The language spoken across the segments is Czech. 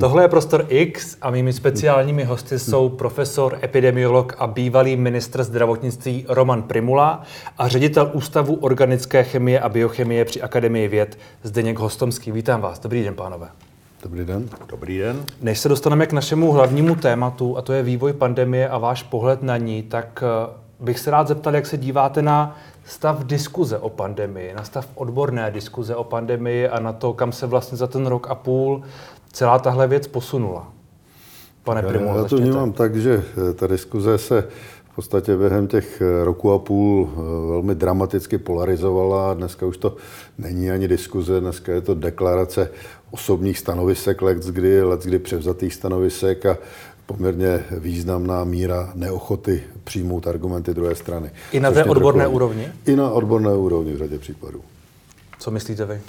Tohle je Prostor X a mými speciálními hosty jsou profesor, epidemiolog a bývalý ministr zdravotnictví Roman Primula a ředitel Ústavu organické chemie a biochemie při Akademii věd Zdeněk Hostomský. Vítám vás. Dobrý den, pánové. Dobrý den. Dobrý den. Než se dostaneme k našemu hlavnímu tématu, a to je vývoj pandemie a váš pohled na ní, tak eh, bych se rád zeptal, jak se díváte na stav diskuze o pandemii, na stav odborné diskuze o pandemii a na to, kam se vlastně za ten rok a půl celá tahle věc posunula. Pane Primul, Já to vnímám tak, že eh, ta diskuze se v podstatě během těch eh, roku a půl eh, velmi dramaticky polarizovala. Dneska už to není ani diskuze, dneska je to deklarace osobních stanovisek, let kdy, let kdy převzatých stanovisek a poměrně významná míra neochoty přijmout argumenty druhé strany. I na té odborné úrovni? I na odborné úrovni v řadě případů. Co myslíte vy?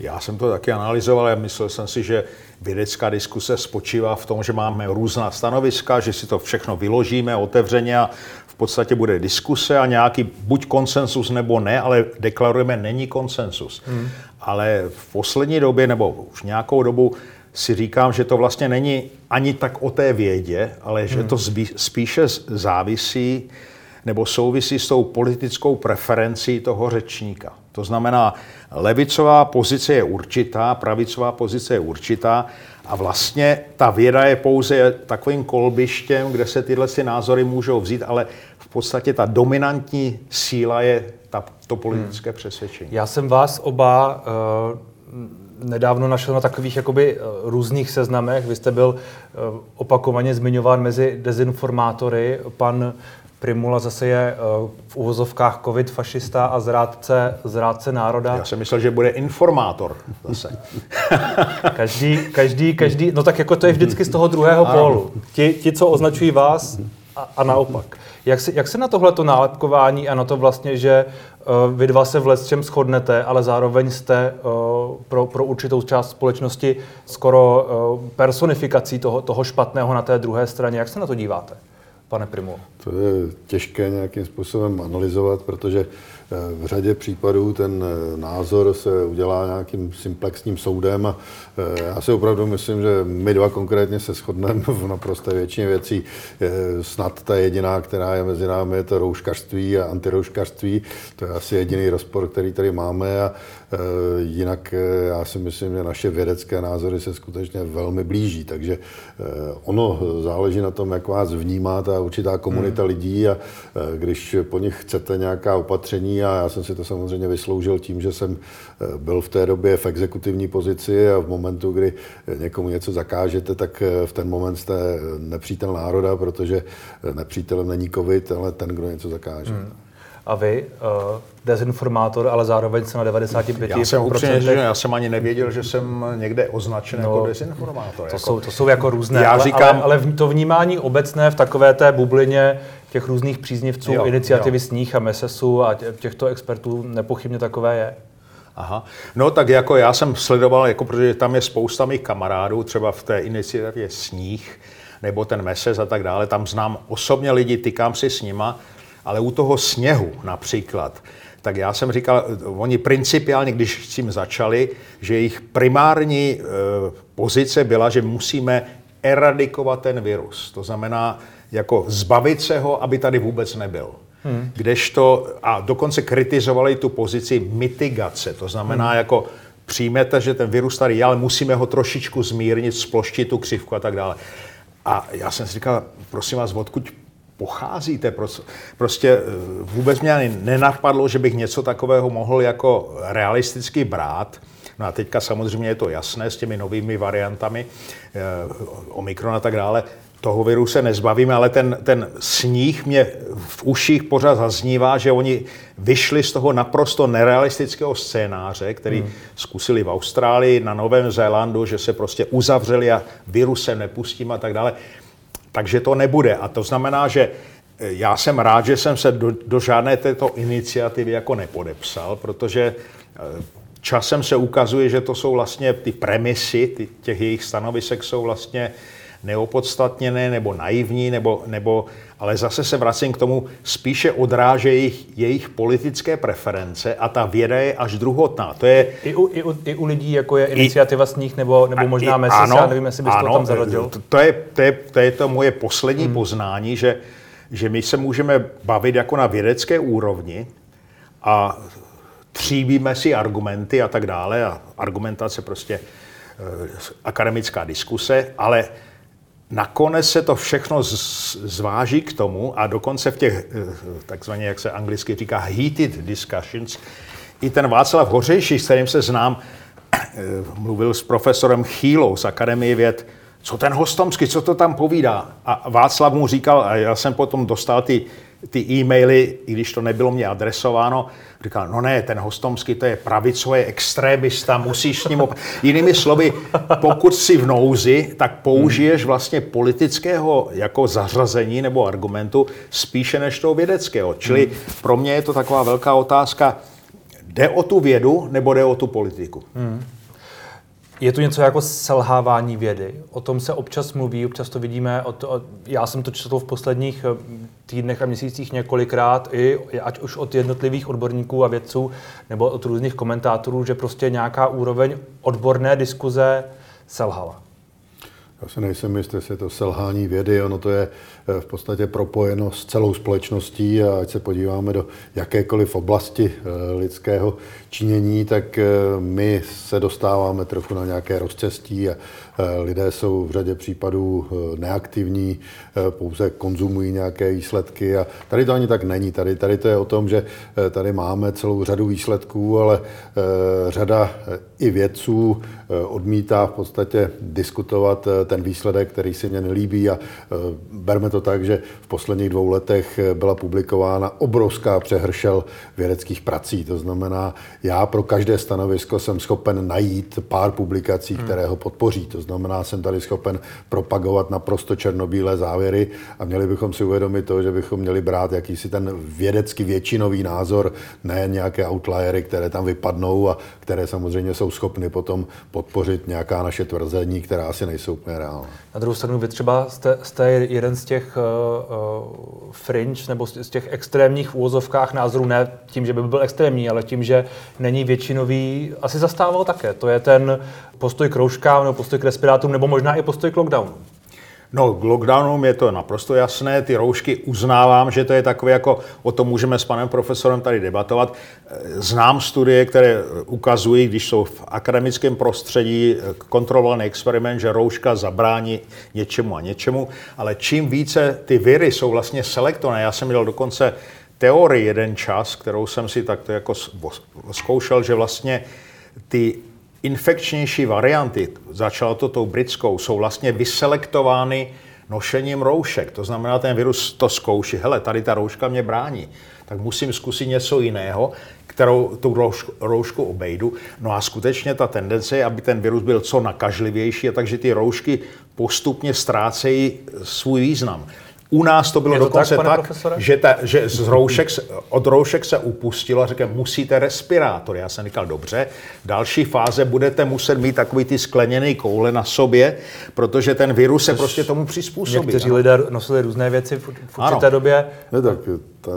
Já jsem to taky analyzoval a myslel jsem si, že vědecká diskuse spočívá v tom, že máme různá stanoviska, že si to všechno vyložíme otevřeně a v podstatě bude diskuse a nějaký buď konsensus nebo ne, ale deklarujeme, není konsensus. Hmm. Ale v poslední době nebo už nějakou dobu si říkám, že to vlastně není ani tak o té vědě, ale že hmm. to spíše závisí nebo souvisí s tou politickou preferencí toho řečníka. To znamená, levicová pozice je určitá, pravicová pozice je určitá a vlastně ta věda je pouze takovým kolbištěm, kde se tyhle si názory můžou vzít, ale v podstatě ta dominantní síla je ta, to politické hmm. přesvědčení. Já jsem vás oba uh, nedávno našel na takových jakoby uh, různých seznamech. Vy jste byl uh, opakovaně zmiňován mezi dezinformátory. Pan Primula zase je uh, v uvozovkách covid fašista a zrádce, zrádce národa. Já jsem myslel, že bude informátor zase. každý, každý, každý, no tak jako to je vždycky z toho druhého pólu. Ti, ti co označují vás a, a naopak. Jak se, jak se na tohleto nálepkování a na to vlastně, že uh, vy dva se v čem shodnete, ale zároveň jste uh, pro, pro určitou část společnosti skoro uh, personifikací toho, toho špatného na té druhé straně. Jak se na to díváte? Pane Primu? To je těžké nějakým způsobem analyzovat, protože eh, v řadě případů ten eh, názor se udělá nějakým simplexním soudem a já si opravdu myslím, že my dva konkrétně se shodneme v naprosté většině věcí. Snad ta jediná, která je mezi námi, je to rouškařství a antirouškařství. To je asi jediný rozpor, který tady máme a jinak já si myslím, že naše vědecké názory se skutečně velmi blíží, takže ono záleží na tom, jak vás vnímá ta určitá komunita hmm. lidí a když po nich chcete nějaká opatření a já jsem si to samozřejmě vysloužil tím, že jsem byl v té době v exekutivní pozici a v momentu, kdy někomu něco zakážete, tak e, v ten moment jste nepřítel národa, protože nepřítelem není covid, ale ten, kdo něco zakáže. Hmm. A vy, uh, dezinformátor, ale zároveň se na 95%... Já jsem upřímně, že já jsem ani nevěděl, že jsem někde označen no, jako dezinformátor. To, jako... Jsou, to jsou jako různé, já ale, říkám, ale, ale to vnímání obecné v takové té bublině těch různých příznivců jo, iniciativy jo. Sníh a Mesesu a těchto expertů nepochybně takové je. Aha. No tak jako já jsem sledoval, jako protože tam je spousta mých kamarádů, třeba v té iniciativě Sníh, nebo ten Meses a tak dále, tam znám osobně lidi, tykám si s nima, ale u toho sněhu například, tak já jsem říkal, oni principiálně, když s tím začali, že jejich primární e, pozice byla, že musíme eradikovat ten virus. To znamená, jako zbavit se ho, aby tady vůbec nebyl. Hmm. Kdežto, a dokonce kritizovali tu pozici mitigace, to znamená hmm. jako přijmete, že ten virus tady je, ale musíme ho trošičku zmírnit, sploštit tu křivku a tak dále. A já jsem si říkal, prosím vás, odkud pocházíte. Prostě eh, vůbec mě ani nenapadlo, že bych něco takového mohl jako realisticky brát. No a teďka samozřejmě je to jasné s těmi novými variantami, eh, Omikron a tak dále. Toho viru se nezbavíme, ale ten, ten sníh mě v uších pořád zaznívá, že oni vyšli z toho naprosto nerealistického scénáře, který hmm. zkusili v Austrálii, na Novém Zélandu, že se prostě uzavřeli a virus se nepustím a tak dále. Takže to nebude. A to znamená, že e, já jsem rád, že jsem se do, do žádné této iniciativy jako nepodepsal, protože e, časem se ukazuje, že to jsou vlastně ty premisy, ty, těch jejich stanovisek jsou vlastně neopodstatněné nebo naivní, nebo, nebo, ale zase se vracím k tomu, spíše odráže jejich, jejich politické preference a ta věda je až druhotná. To je... I u, i u, i u lidí, jako je iniciativa s nich, nebo, nebo možná Messi, já nevím, jestli bys ano, to tam zaradil. To, to, je, to, je, to je to moje poslední hmm. poznání, že, že my se můžeme bavit jako na vědecké úrovni a tříbíme si argumenty a tak dále a argumentace prostě e, akademická diskuse, ale nakonec se to všechno zváží k tomu a dokonce v těch e, takzvaně, jak se anglicky říká, heated discussions, i ten Václav Hořejší, s kterým se znám, e, mluvil s profesorem Chýlou z Akademie věd, co ten Hostomsky, co to tam povídá. A Václav mu říkal, a já jsem potom dostal ty ty e-maily, i když to nebylo mě adresováno, říkal, no ne, ten Hostomský to je pravicový extrémista, musíš s ním... Op... Jinými slovy, pokud si v nouzi, tak použiješ vlastně politického jako zařazení nebo argumentu spíše než toho vědeckého. Čili hmm. pro mě je to taková velká otázka, jde o tu vědu nebo jde o tu politiku? Hmm. Je to něco jako selhávání vědy. O tom se občas mluví, občas to vidíme. Od, od, já jsem to četl v posledních eh, týdnech a měsících několikrát, i ať už od jednotlivých odborníků a vědců, nebo od různých komentátorů, že prostě nějaká úroveň odborné diskuze selhala. Já se nejsem jistý, jestli je to selhání vědy, ono to je eh, v podstatě propojeno s celou společností a ať se podíváme do jakékoliv oblasti eh, lidského činění, tak eh, my se dostáváme trochu na nějaké rozcestí a lidé jsou v řadě případů neaktivní, pouze konzumují nějaké výsledky a tady to ani tak není. Tady, tady to je o tom, že tady máme celou řadu výsledků, ale řada i vědců odmítá v podstatě diskutovat ten výsledek, který si mě nelíbí a berme to tak, že v posledních dvou letech byla publikována obrovská přehršel vědeckých prací. To znamená, já pro každé stanovisko jsem schopen najít pár publikací, hmm. které ho podpoří. To znamená, jsem tady schopen propagovat naprosto černobílé závěry a měli bychom si uvědomit to, že bychom měli brát jakýsi ten vědecky většinový názor, ne nějaké outliery, které tam vypadnou a které samozřejmě jsou schopny potom podpořit nějaká naše tvrzení, která asi nejsou úplně reálná. Na druhou stranu vy třeba jste, jste jeden z těch uh, uh, fringe nebo z těch extrémních úvozovkách názorů, ne tím, že by byl extrémní, ale tím, že není většinový, asi zastával také. To je ten postoj k rouškám nebo postoj k respirátorům nebo možná i postoj k lockdownu. No, k lockdownům je to naprosto jasné, ty roušky uznávám, že to je takové jako, o tom můžeme s panem profesorem tady debatovat. Znám studie, které ukazují, když jsou v akademickém prostředí kontrolovaný experiment, že rouška zabrání něčemu a něčemu, ale čím více ty viry jsou vlastně selektované, já jsem měl dokonce teorii jeden čas, kterou jsem si takto jako zkoušel, že vlastně ty infekčnější varianty, začalo to tou britskou, jsou vlastně vyselektovány nošením roušek. To znamená, ten virus to zkouší, hele, tady ta rouška mě brání, tak musím zkusit něco jiného, kterou tu roušku, roušku obejdu. No a skutečně ta tendence je, aby ten virus byl co nakažlivější, a takže ty roušky postupně ztrácejí svůj význam. U nás to bylo to dokonce tak, tak že, ta, že z roušek, od roušek se upustilo a řekl, musíte respirátor. Já jsem říkal, dobře, další fáze budete muset mít takový ty skleněný koule na sobě, protože ten virus se prostě tomu přizpůsobí. Někteří lidé nosili různé věci v, v určité ano. době. Ne, tak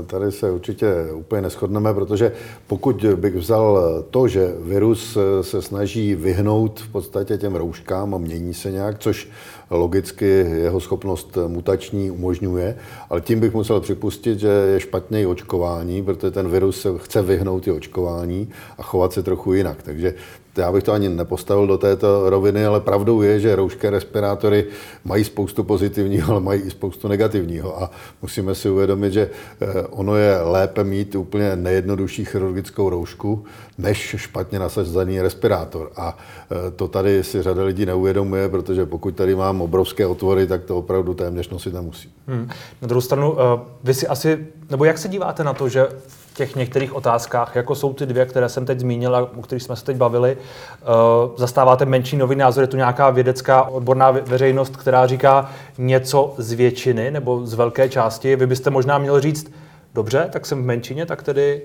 tady se určitě úplně neschodneme, protože pokud bych vzal to, že virus se snaží vyhnout v podstatě těm rouškám a mění se nějak, což logicky jeho schopnost mutační umožňuje, ale tím bych musel připustit, že je špatně i očkování, protože ten virus se chce vyhnout i očkování a chovat se trochu jinak. Takže já bych to ani nepostavil do této roviny, ale pravdou je, že roušky respirátory mají spoustu pozitivního, ale mají i spoustu negativního. A musíme si uvědomit, že eh, ono je lépe mít úplně nejjednodušší chirurgickou roušku, než špatně nasazený respirátor. A eh, to tady si řada lidí neuvědomuje, protože pokud tady mám obrovské otvory, tak to opravdu téměř nosit nemusí. Hmm. Na druhou stranu, eh, vy si asi, nebo jak se díváte na to, že těch některých otázkách, jako jsou ty dvě, které jsem teď zmínil a o kterých jsme se teď bavili, uh, zastáváte menší nový názor, je tu nějaká vědecká odborná veřejnost, která říká něco z většiny nebo z velké části. Vy byste možná měl říct, dobře, tak jsem v menšině, tak tedy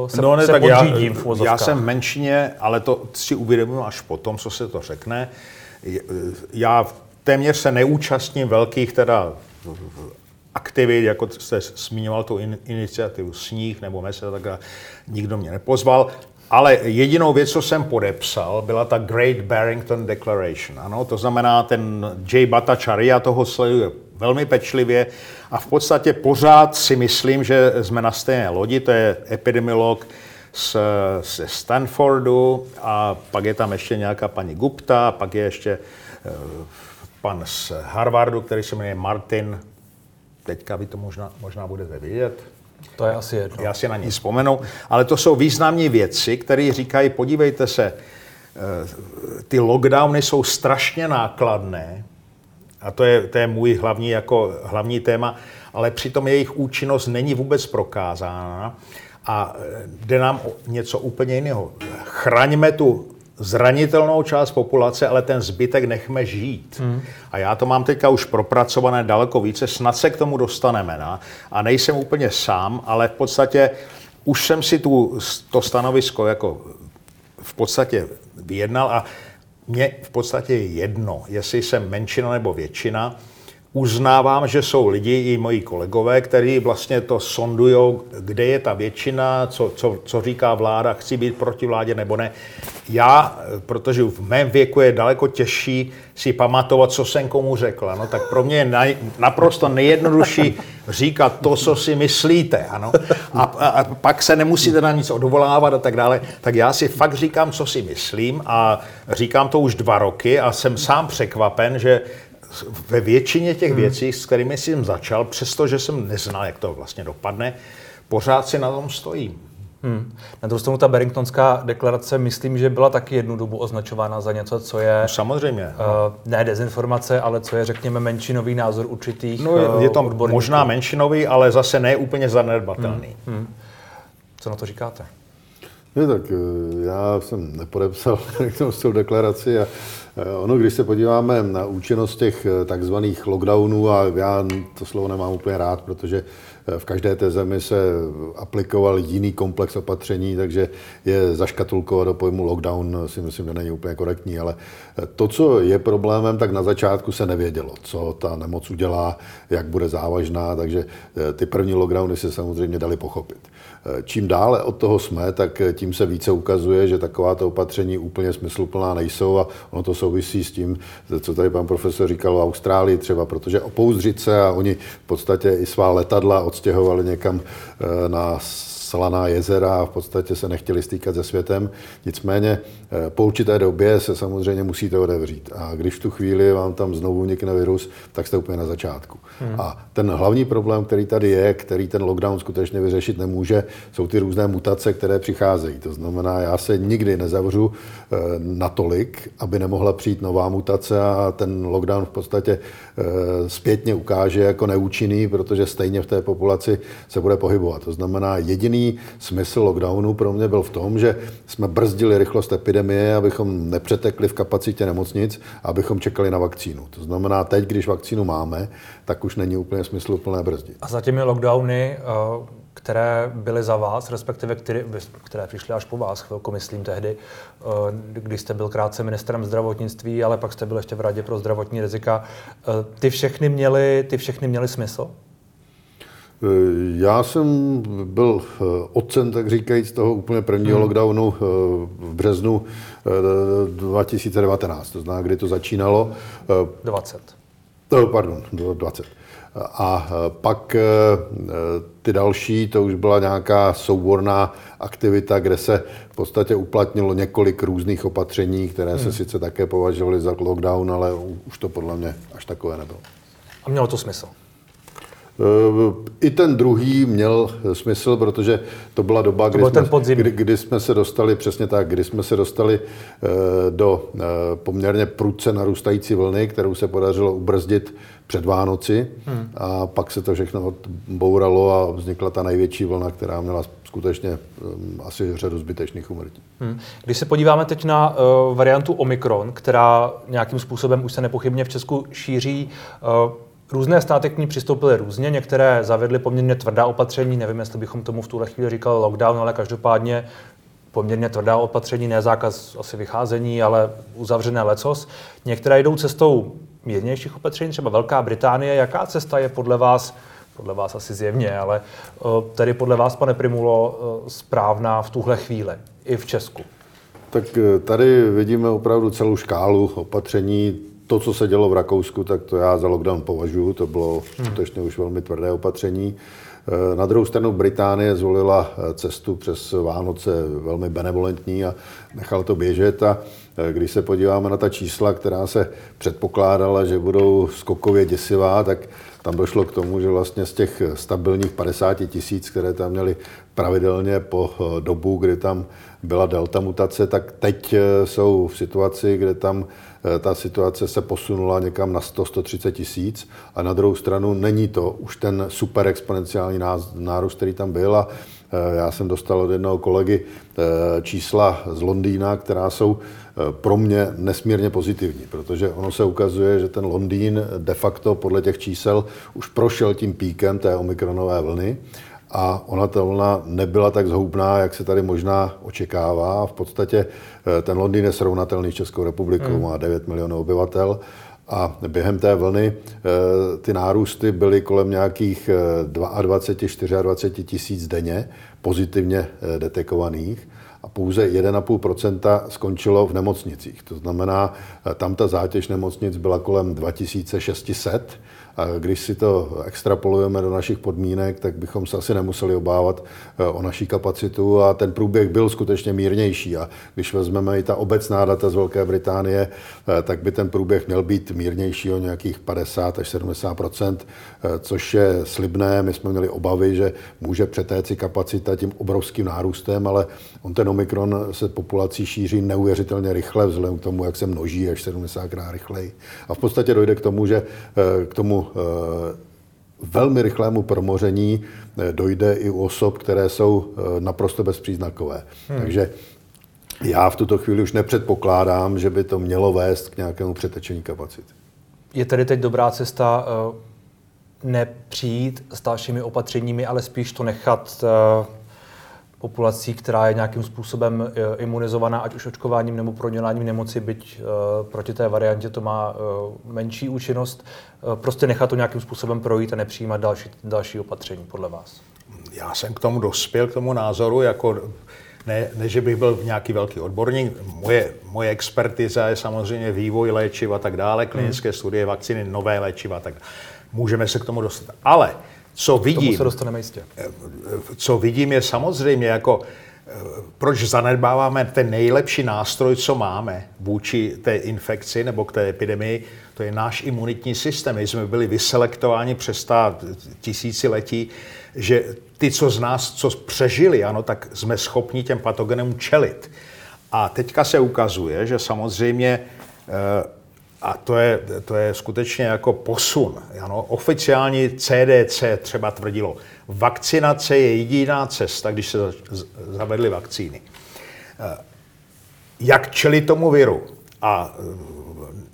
uh, se, no, ne, se tak podřídím já, v já jsem v menšině, ale to si uvědomuji až potom, co se to řekne. Já téměř se neúčastním velkých teda aktivit, jako jste zmiňoval tu in, iniciativu Sníh nebo Mese, tak nikdo mě nepozval. Ale jedinou věc, co jsem podepsal, byla ta Great Barrington Declaration. Ano, to znamená, ten Jay Bhattacharya toho sleduje velmi pečlivě a v podstatě pořád si myslím, že jsme na stejné lodi, to je epidemiolog z, ze Stanfordu a pak je tam ještě nějaká paní Gupta, pak je ještě uh, pan z Harvardu, který se jmenuje Martin, teďka vy to možná, možná budete vědět, to je asi jedno. Já si na ní vzpomenu, ale to jsou významné věci, které říkají, podívejte se, eh, ty lockdowny jsou strašně nákladné, a to je, to je můj hlavní, jako, hlavní téma, ale přitom jejich účinnost není vůbec prokázána a eh, jde nám o něco úplně jiného. Chraňme tu zranitelnou část populace, ale ten zbytek nechme žít. Hmm. A já to mám teďka už propracované daleko více, snad se k tomu dostaneme. Na? A nejsem úplně sám, ale v podstatě už jsem si tu, to stanovisko jako v podstatě vyjednal a mně v podstatě je jedno, jestli jsem menšina nebo většina, uznávám, že jsou lidi, i moji kolegové, kteří vlastně to sondují, kde je ta většina, co, co, co říká vláda, chci být proti vládě nebo ne. Já, protože v mém věku je daleko těžší si pamatovat, co jsem komu řekla, no, tak pro mě je naj, naprosto nejjednodušší říkat to, co si myslíte. Ano? A, a, a pak se nemusíte na nic odvolávat a tak dále. Tak já si fakt říkám, co si myslím a říkám to už dva roky a jsem sám překvapen, že ve většině těch hmm. věcí, s kterými jsem začal, přestože jsem neznal, jak to vlastně dopadne, pořád si na tom stojím. Hmm. Na druhou stranu ta Barringtonská deklarace, myslím, že byla taky jednu dobu označována za něco, co je... No, samozřejmě. Uh, ne dezinformace, ale co je, řekněme, menšinový názor určitých No je, je to odborníků. možná menšinový, ale zase ne úplně zanedbatelný. Hmm. Hmm. Co na to říkáte? Ne, tak eh, já jsem nepodepsal Barringtonskou deklaraci a Eh, ono, když se podíváme na účinnost těch eh, takzvaných lockdownů, a já to slovo nemám úplně rád, protože v každé té zemi se aplikoval jiný komplex opatření, takže je zaškatulkovat do pojmu lockdown si myslím, že není úplně korektní, ale to, co je problémem, tak na začátku se nevědělo, co ta nemoc udělá, jak bude závažná, takže ty první lockdowny se samozřejmě dali pochopit. Čím dále od toho jsme, tak tím se více ukazuje, že takováto opatření úplně smysluplná nejsou a ono to souvisí s tím, co tady pan profesor říkal o Austrálii třeba, protože opouzdřit se a oni v podstatě i svá letadla odstěhovali někam eh, na slaná jezera a v podstatě se nechtěli stýkat se světem. Nicméně eh, po určité době se samozřejmě musíte odevřít. A když v tu chvíli vám tam znovu vnikne virus, tak jste úplně na začátku. Hmm. A ten hlavní problém, který tady je, který ten lockdown skutečně vyřešit nemůže, jsou ty různé mutace, které přicházejí. To znamená, já se nikdy nezavřu natolik, aby nemohla přijít nová mutace a ten lockdown v podstatě eh, zpětně ukáže jako neúčinný, protože stejně v té populaci se bude pohybovat. To znamená, jediný smysl lockdownu pro mě byl v tom, že jsme brzdili rychlost epidemie, abychom nepřetekli v kapacitě nemocnic, abychom čekali na vakcínu. To znamená, teď, když vakcínu máme, tak už není úplně smysluplné brzdit. A za těmi lockdowny, eh, které byly za vás, respektive které, které přišly až po vás, chvilku myslím tehdy, eh, když jste byl krátce ministrem zdravotnictví, ale pak jste byl ještě v Radě pro zdravotní rizika. Eh, ty všechny měly, ty všechny měly smysl? Já jsem byl otcem, tak říkajíc, toho úplně prvního hmm. lockdownu v březnu 2019, to znamená, kdy to začínalo. 20. Pardon, 20. A pak e, ty další, to už byla nějaká souborná aktivita, kde se v podstatě uplatnilo několik různých opatření, které se hmm. sice také považovaly za lockdown, ale už to podle mě až takové nebylo. A mělo to smysl? I ten druhý měl smysl, protože to byla doba, to kdy, jsme, kdy, kdy jsme se dostali, přesně tak, kdy jsme se dostali eh, do eh, poměrně prudce narůstající vlny, kterou se podařilo ubrzdit před Vánoci hmm. a pak se to všechno bouralo a vznikla ta největší vlna, která měla skutečně um, asi řadu zbytečných umrtí. Hmm. Když se podíváme teď na uh, variantu Omikron, která nějakým způsobem už se nepochybně v Česku šíří, uh, Různé státy k ní přistoupily různě, některé zavedly poměrně tvrdá opatření, nevím, jestli bychom tomu v tuhle chvíli říkali lockdown, ale každopádně poměrně tvrdá opatření, ne zákaz asi vycházení, ale uzavřené lecos. Některé jdou cestou mírnějších opatření, třeba Velká Británie. Jaká cesta je podle vás, podle vás asi zjevně, ale tedy podle vás, pane Primulo, správná v tuhle chvíli i v Česku? Tak tady vidíme opravdu celou škálu opatření to, co se dělo v Rakousku, tak to já za lockdown považuji. To bylo skutečně už velmi tvrdé opatření. Eh, na druhou stranu Británie zvolila eh, cestu přes Vánoce velmi benevolentní a nechal to běžet. A eh, když se podíváme na ta čísla, která se předpokládala, že budou skokově děsivá, tak tam došlo k tomu, že vlastně z těch stabilních 50 tisíc, které tam měli pravidelně po dobu, kdy tam byla delta mutace, tak teď jsou v situaci, kde tam ta situace se posunula někam na 100-130 tisíc a na druhou stranu není to už ten super exponenciální nárůst, který tam byl a eh, já jsem dostal od jednoho kolegy eh, čísla z Londýna, která jsou pro mě nesmírně pozitivní, protože ono se ukazuje, že ten Londýn de facto podle těch čísel už prošel tím píkem té omikronové vlny a ona ta vlna nebyla tak zhoubná, jak se tady možná očekává. V podstatě eh, ten Londýn je srovnatelný s Českou republikou, hmm. má 9 milionů obyvatel a během té vlny eh, ty nárůsty byly kolem nějakých 22, eh, 24 tisíc denně pozitivně detekovaných a pouze 1,5% skončilo v nemocnicích. To znamená, tam ta zátěž nemocnic byla kolem 2600 a když si to extrapolujeme do našich podmínek, tak bychom se asi nemuseli obávat eh, o naší kapacitu a ten průběh byl skutečně mírnější. A když vezmeme i ta obecná data z Velké Británie, eh, tak by ten průběh měl být mírnější o nějakých 50 až 70 eh, což je slibné. My jsme měli obavy, že může přetéci kapacita tím obrovským nárůstem, ale on ten Omikron se populací šíří neuvěřitelně rychle, vzhledem k tomu, jak se množí až 70 krát rychleji. A v podstatě dojde k tomu, že k tomu Eh, velmi rychlému promoření eh, dojde i u osob, které jsou eh, naprosto bezpříznakové. Hmm. Takže já v tuto chvíli už nepředpokládám, že by to mělo vést k nějakému přetečení kapacit. Je tedy teď dobrá cesta nepřijít s dalšími opatřeními, ale spíš to nechat populací, která je nějakým způsobem eh, imunizovaná, ať už očkováním nebo proděláním nemoci, byť uh, proti té variantě to má menší účinnost, prostě nechat to nějakým způsobem projít a nepřijímat další, další opatření, podle vás? Já jsem k tomu dospěl, k tomu názoru, jako ne, ne že bych byl nějaký velký odborník. Moje, moje expertiza je samozřejmě vývoj léčiv a tak dále, klinické hmm. studie, vakcíny, nové léčiva a tak dále. Můžeme se k tomu dostat. Ale co vidím, tomu se dostaneme jistě. Co vidím je samozřejmě jako, proč zanedbáváme ten nejlepší nástroj, co máme vůči té infekci nebo k té epidemii, to je náš imunitní systém. My jsme byli vyselektováni přes ta tisíciletí, že ty, co z nás, co přežili, ano, tak jsme schopni těm patogenům čelit. A teďka se ukazuje, že samozřejmě eh, a to je, to je skutečně jako posun. Ano, oficiální CDC třeba tvrdilo, vakcinace je jediná cesta, když se zavedly vakcíny. Eh, jak čelit tomu viru? A eh,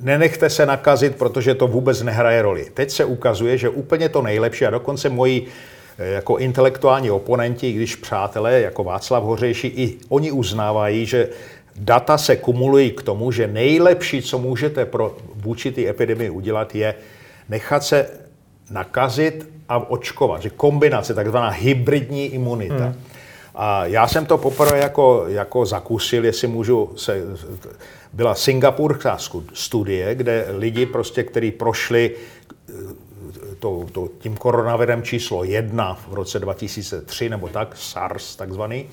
nenechte se nakazit, protože to vůbec nehraje roli. Teď se ukazuje, že úplně to nejlepší, a dokonce moji eh, jako intelektuální oponenti, když přátelé jako Václav Hořejší, i oni uznávají, že data se kumulují k tomu, že nejlepší, co můžete pro vůči té epidemii udělat, je nechat se nakazit a očkovat. Že kombinace, takzvaná hybridní imunita. Hmm. A já jsem to poprvé jako, jako zakusil, jestli můžu se... Byla singapurská studie, kde lidi prostě, kteří prošli eh, to, to, tím koronavirem číslo jedna v roce 2003 nebo tak, SARS takzvaný,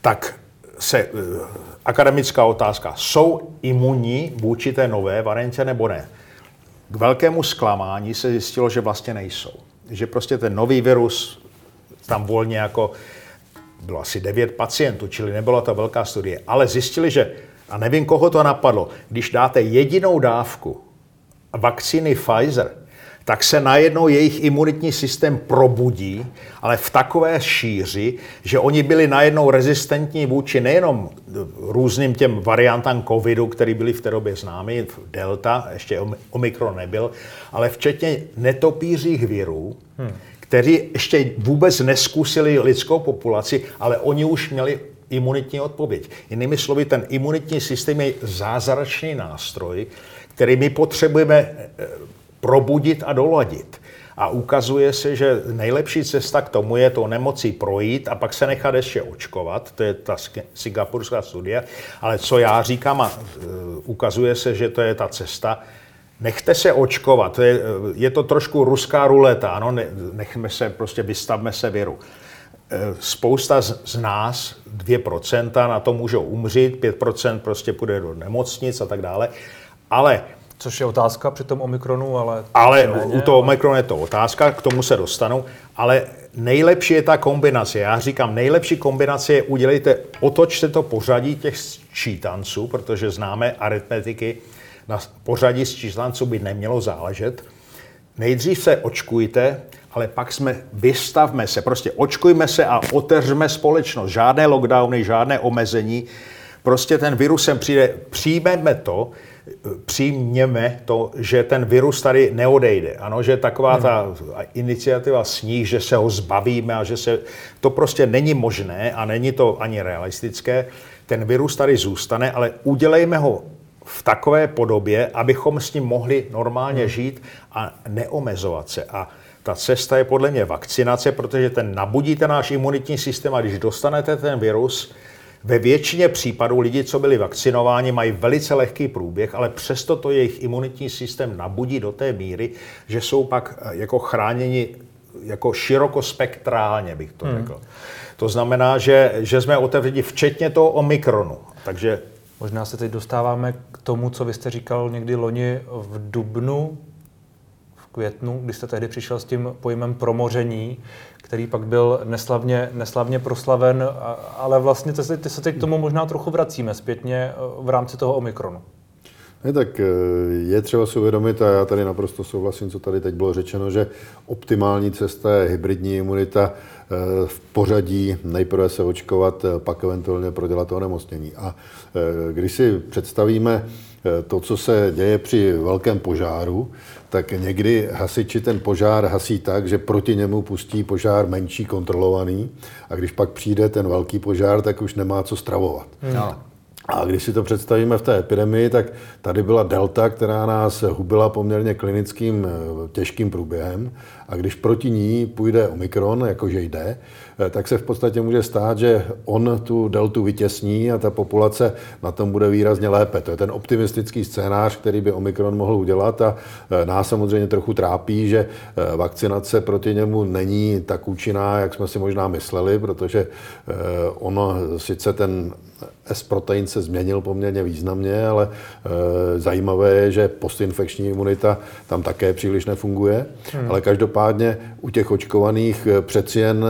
tak se, eh, akademická otázka, jsou imunní vůči té nové variantě nebo ne? K velkému zklamání se zjistilo, že vlastně nejsou. Že prostě ten nový virus tam volně jako bylo asi 9 pacientů, čili nebyla to velká studie, ale zjistili, že, a nevím, koho to napadlo, když dáte jedinou dávku vakcíny Pfizer, tak se najednou jejich imunitní systém probudí, ale v takové šíři, že oni byli najednou rezistentní vůči nejenom různým těm variantám covidu, které byly v té době známy, delta, ještě omikron nebyl, ale včetně netopířích virů, hmm. kteří ještě vůbec neskusili lidskou populaci, ale oni už měli imunitní odpověď. Jinými slovy, ten imunitní systém je zázračný nástroj, který my potřebujeme eh, probudit a doladit. A ukazuje se, že nejlepší cesta k tomu je to nemocí projít a pak se nechat ještě očkovat. To je ta singapurská studie. Ale co já říkám, a ukazuje se, že to je ta cesta, nechte se očkovat. Je, je to trošku ruská ruleta, ano, nechme se, prostě vystavme se viru. E, spousta z, z nás, 2% na to můžou umřít, 5% prostě půjde do nemocnic a tak dále. Ale Což je otázka při tom Omikronu, ale... Ale méně, u toho Omikronu je to otázka, k tomu se dostanu, ale nejlepší je ta kombinace. Já říkám, nejlepší kombinace je udělejte, otočte to pořadí těch čítanců, protože známe aritmetiky, na pořadí sčíslanců by nemělo záležet. Nejdřív se očkujte, ale pak jsme, vystavme se, prostě očkujme se a otevřeme společnost. Žádné lockdowny, žádné omezení. Prostě ten virus sem přijde, přijmeme to, přijměme to, že ten virus tady neodejde. Ano, že taková ta iniciativa sníh, že se ho zbavíme a že se... To prostě není možné a není to ani realistické. Ten virus tady zůstane, ale udělejme ho v takové podobě, abychom s ním mohli normálně hmm. žít a neomezovat se. A ta cesta je podle mě vakcinace, protože ten nabudí ten náš imunitní systém a když dostanete ten virus, ve většině případů lidi, co byli vakcinováni, mají velice lehký průběh, ale přesto to jejich imunitní systém nabudí do té míry, že jsou pak eh, jako chráněni jako širokospektrálně, bych to hmm. řekl. To znamená, že, že jsme otevřeni včetně toho Omikronu. Takže Možná se teď dostáváme k tomu, co vy jste říkal někdy loni v Dubnu, květnu, kdy jste tehdy přišel s tím pojmem promoření, který pak byl neslavně, neslavně proslaven, ale vlastně ty se, ty se teď k tomu možná trochu vracíme zpětně eh, v rámci toho Omikronu. Ne, tak eh, je třeba si uvědomit, a já tady naprosto souhlasím, co tady teď bylo řečeno, že optimální cesta je hybridní imunita eh, v pořadí nejprve se očkovat, pak eventuálně prodělat to onemocnění. A když si představíme to, co se děje při velkém požáru, tak někdy hasiči ten požár hasí tak, že proti němu pustí požár menší kontrolovaný a když pak přijde ten velký požár, tak už nemá co stravovat. No. A když si to představíme v té epidemii, tak tady byla delta, která nás hubila poměrně klinickým eh, těžkým průběhem. A když proti ní půjde omikron, jakože jde, tak se v podstatě může stát, že on tu deltu vytěsní a ta populace na tom bude výrazně lépe. To je ten optimistický scénář, který by omikron mohl udělat a eh, nás samozřejmě trochu trápí, že vakcinace proti němu není tak účinná, jak jsme si možná mysleli, protože ono sice ten S-protein se změnil poměrně významně, ale e, zajímavé je, že postinfekční imunita tam také příliš nefunguje. Hmm. Ale každopádně u těch očkovaných e, přeci jen e,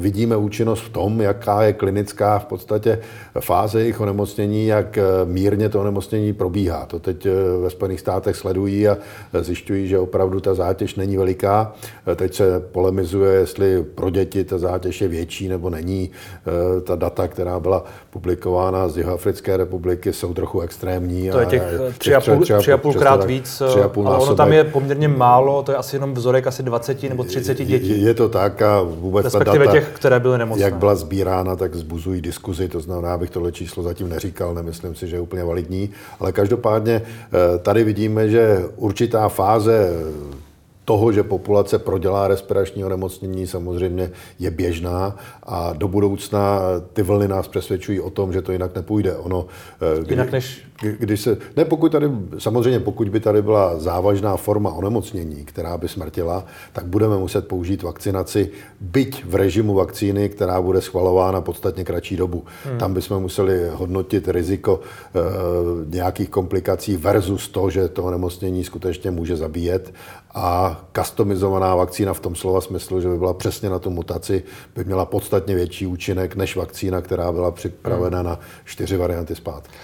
vidíme účinnost v tom, jaká je klinická v podstatě fáze jejich onemocnění, jak mírně to onemocnění probíhá. To teď ve Spojených státech sledují a zjišťují, že opravdu ta zátěž není veliká. Teď se polemizuje, jestli pro děti ta zátěž je větší nebo není. E, ta data, která byla publikována z Jihoafrické republiky, jsou trochu extrémní. To je těch tři a půl, tři a půl krát víc, tři a půl ale ono tam je poměrně málo, to je asi jenom vzorek asi 20 nebo 30 dětí. Je, je to tak a vůbec Respektive ta data, těch, které byly nemocné. Jak byla sbírána, tak zbuzují diskuzi, to znamená, abych tohle číslo zatím neříkal, nemyslím si, že je úplně validní, ale každopádně eh, tady vidíme, že určitá fáze toho, že populace prodělá respirační onemocnění, samozřejmě je běžná a do budoucna ty vlny nás přesvědčují o tom, že to jinak nepůjde. Ono, eh, kdy, jinak než... Když se, ne, pokud tady, samozřejmě pokud by tady byla závažná forma onemocnění, která by smrtila, tak budeme muset použít vakcinaci, byť v režimu vakcíny, která bude schvalována podstatně kratší dobu. Hmm. Tam bychom museli hodnotit riziko e, nějakých komplikací versus to, že to onemocnění skutečně může zabíjet a customizovaná vakcína v tom slova smyslu, že by byla přesně na tu mutaci, by měla podstatně větší účinek než vakcína, která byla připravena hmm. na čtyři varianty zpátky.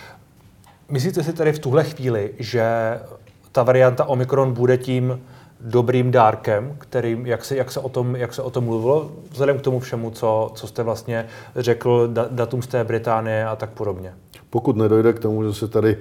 Myslíte si tedy v tuhle chvíli, že ta varianta Omikron bude tím dobrým dárkem, kterým, jak se, jak se, o, tom, jak se o tom mluvilo, vzhledem k tomu všemu, co, co jste vlastně řekl, datum z té Británie a tak podobně? Pokud nedojde k tomu, že se tady e,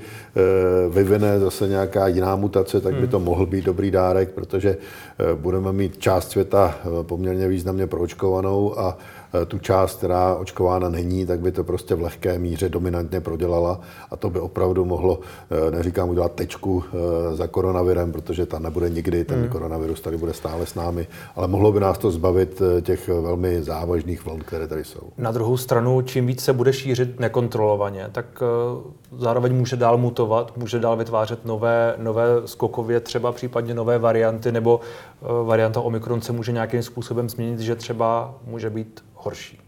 vyvine zase nějaká jiná mutace, tak by hmm. to mohl být dobrý dárek, protože e, budeme mít část světa e, poměrně významně proočkovanou a eh, tu část, která očkována není, tak by to prostě v lehké míře dominantně prodělala a to by opravdu mohlo, eh, neříkám udělat tečku za koronavirem, protože ta nebude nikdy, ten hmm. koronavirus tady bude stále s námi, ale mohlo by nás to zbavit těch velmi závažných vln, které tady jsou. Na druhou stranu, čím víc se bude šířit nekontrolovaně, tak zároveň může dál mutovat, může dál vytvářet nové, nové skokově, třeba případně nové varianty, nebo varianta Omikron se může nějakým způsobem změnit, že třeba může být horší.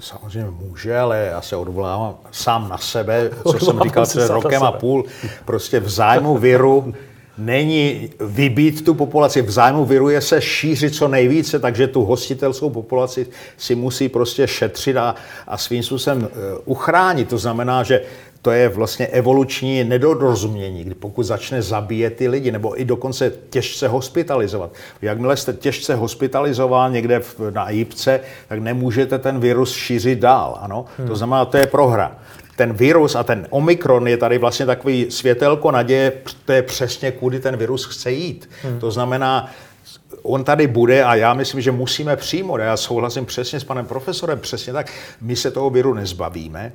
Samozřejmě může, ale já se odvolávám sám na sebe, co jsem říkal před rokem a půl. Prostě v zájmu viru není vybít tu populaci, v zájmu viru je se šířit co nejvíce, takže tu hostitelskou populaci si musí prostě šetřit a, a svým způsobem eh, uchránit. To znamená, že to je vlastně evoluční nedorozumění, kdy pokud začne zabíjet ty lidi, nebo i dokonce těžce hospitalizovat. Jakmile jste těžce hospitalizoval někde na jípce, tak nemůžete ten virus šířit dál. Ano? Hmm. To znamená, to je prohra. Ten virus a ten omikron je tady vlastně takový světelko naděje, to je přesně, kudy ten virus chce jít. Hmm. To znamená, on tady bude a já myslím, že musíme přijmout. Já souhlasím přesně s panem profesorem, přesně tak. My se toho viru nezbavíme,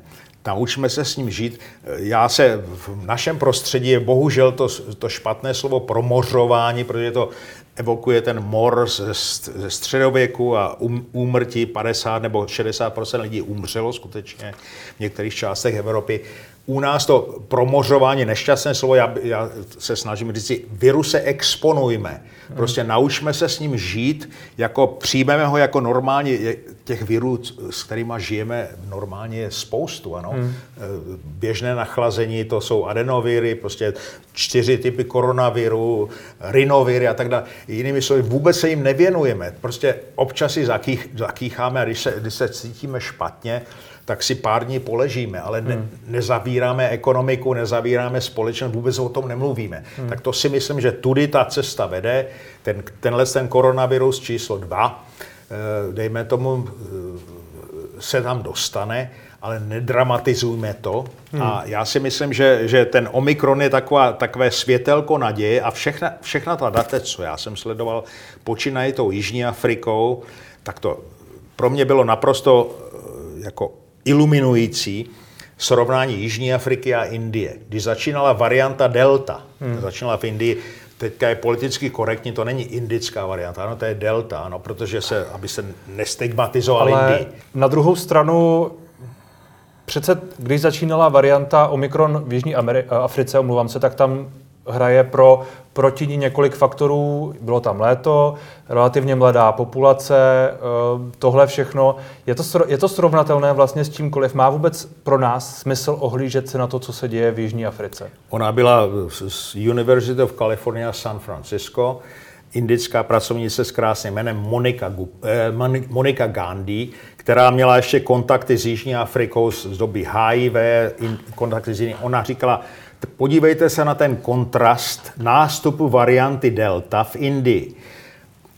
naučme se s ním žít. Já se v našem prostředí je bohužel to, to špatné slovo promořování, protože to evokuje ten mor ze, ze středověku a um, úmrtí 50 nebo 60% lidí umřelo skutečně v některých částech Evropy. U nás to promořování, nešťastné slovo, já, já se snažím říct si, viru se exponujme. Prostě naučme se s ním žít, jako přijmeme ho jako normálně, těch virů, s kterými žijeme normálně je spoustu. Ano? Hmm. Běžné nachlazení, to jsou adenoviry, prostě čtyři typy koronaviru, rinoviry a tak dále. Jinými slovy, vůbec se jim nevěnujeme. Prostě občas si zakých, zakýcháme a když se, když se cítíme špatně, tak si pár dní poležíme, ale ne, hmm. nezavíráme ekonomiku, nezavíráme společnost, vůbec o tom nemluvíme. Hmm. Tak to si myslím, že tudy ta cesta vede. Ten, tenhle ten koronavirus číslo dva, eh, dejme tomu, eh, se tam dostane, ale nedramatizujme to. Hmm. A já si myslím, že, že ten Omikron je taková, takové světelko naděje a všechna, všechna ta data, co já jsem sledoval, počínají tou Jižní Afrikou, tak to pro mě bylo naprosto eh, jako iluminující srovnání Jižní Afriky a Indie. Když začínala varianta Delta, hmm. začínala v Indii, teďka je politicky korektní, to není indická varianta, ano, to je delta, ano, protože se, aby se nestigmatizoval Ale Indii. na druhou stranu, přece když začínala varianta Omikron v Jižní Ameri- Africe, omluvám se, tak tam hraje pro proti ní několik faktorů. Bylo tam léto, relativně mladá populace, eh, tohle všechno. Je to, je to srovnatelné vlastně s čímkoliv? Má vůbec pro nás smysl ohlížet se na to, co se děje v Jižní Africe? Ona byla z University of California San Francisco, indická pracovnice s krásným jménem Monika, eh, Monika Gandhi, která měla ještě kontakty s Jižní Afrikou z doby HIV, kontakty s jinými. Ona říkala, podívejte se na ten kontrast nástupu varianty Delta v Indii.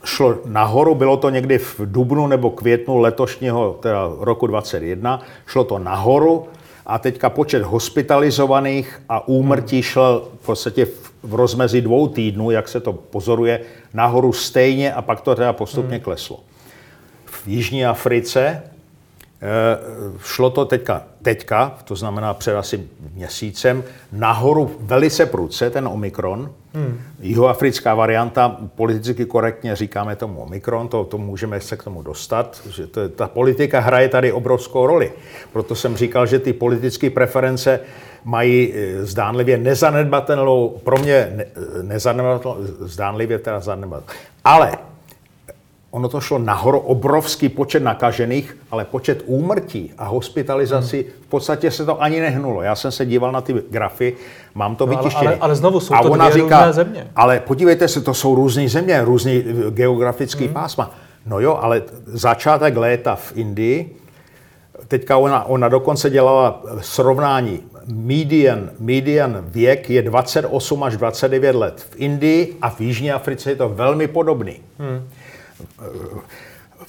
Šlo nahoru, bylo to někdy v dubnu nebo květnu letošního teda roku 2021, šlo to nahoru a teďka počet hospitalizovaných a úmrtí šel v podstatě v rozmezí dvou týdnů, jak se to pozoruje, nahoru stejně a pak to teda postupně hmm. kleslo. V Jižní Africe šlo to teďka, teďka, to znamená před asi měsícem, nahoru velice prudce, ten Omikron. Hmm. Jihoafrická varianta, politicky korektně říkáme tomu Omikron, to, to můžeme se k tomu dostat. Že to, ta politika hraje tady obrovskou roli. Proto jsem říkal, že ty politické preference mají eh, zdánlivě nezanedbatelnou, pro mě ne, nezanedbatelnou, zdánlivě teda zanedbatelnou. Ale ono to šlo nahoru, obrovský počet nakažených, ale počet úmrtí a hospitalizací, hmm. v podstatě se to ani nehnulo. Já jsem se díval na ty grafy, mám to no, vytištěné. Ale, ale, ale znovu jsou a to ona dvě říká, různé země. Ale podívejte se, to jsou různé země, různý geografický hmm. pásma. No jo, ale začátek léta v Indii, teďka ona, ona dokonce dělala srovnání. Median, median věk je 28 až 29 let. V Indii a v Jižní Africe je to velmi podobný. Hmm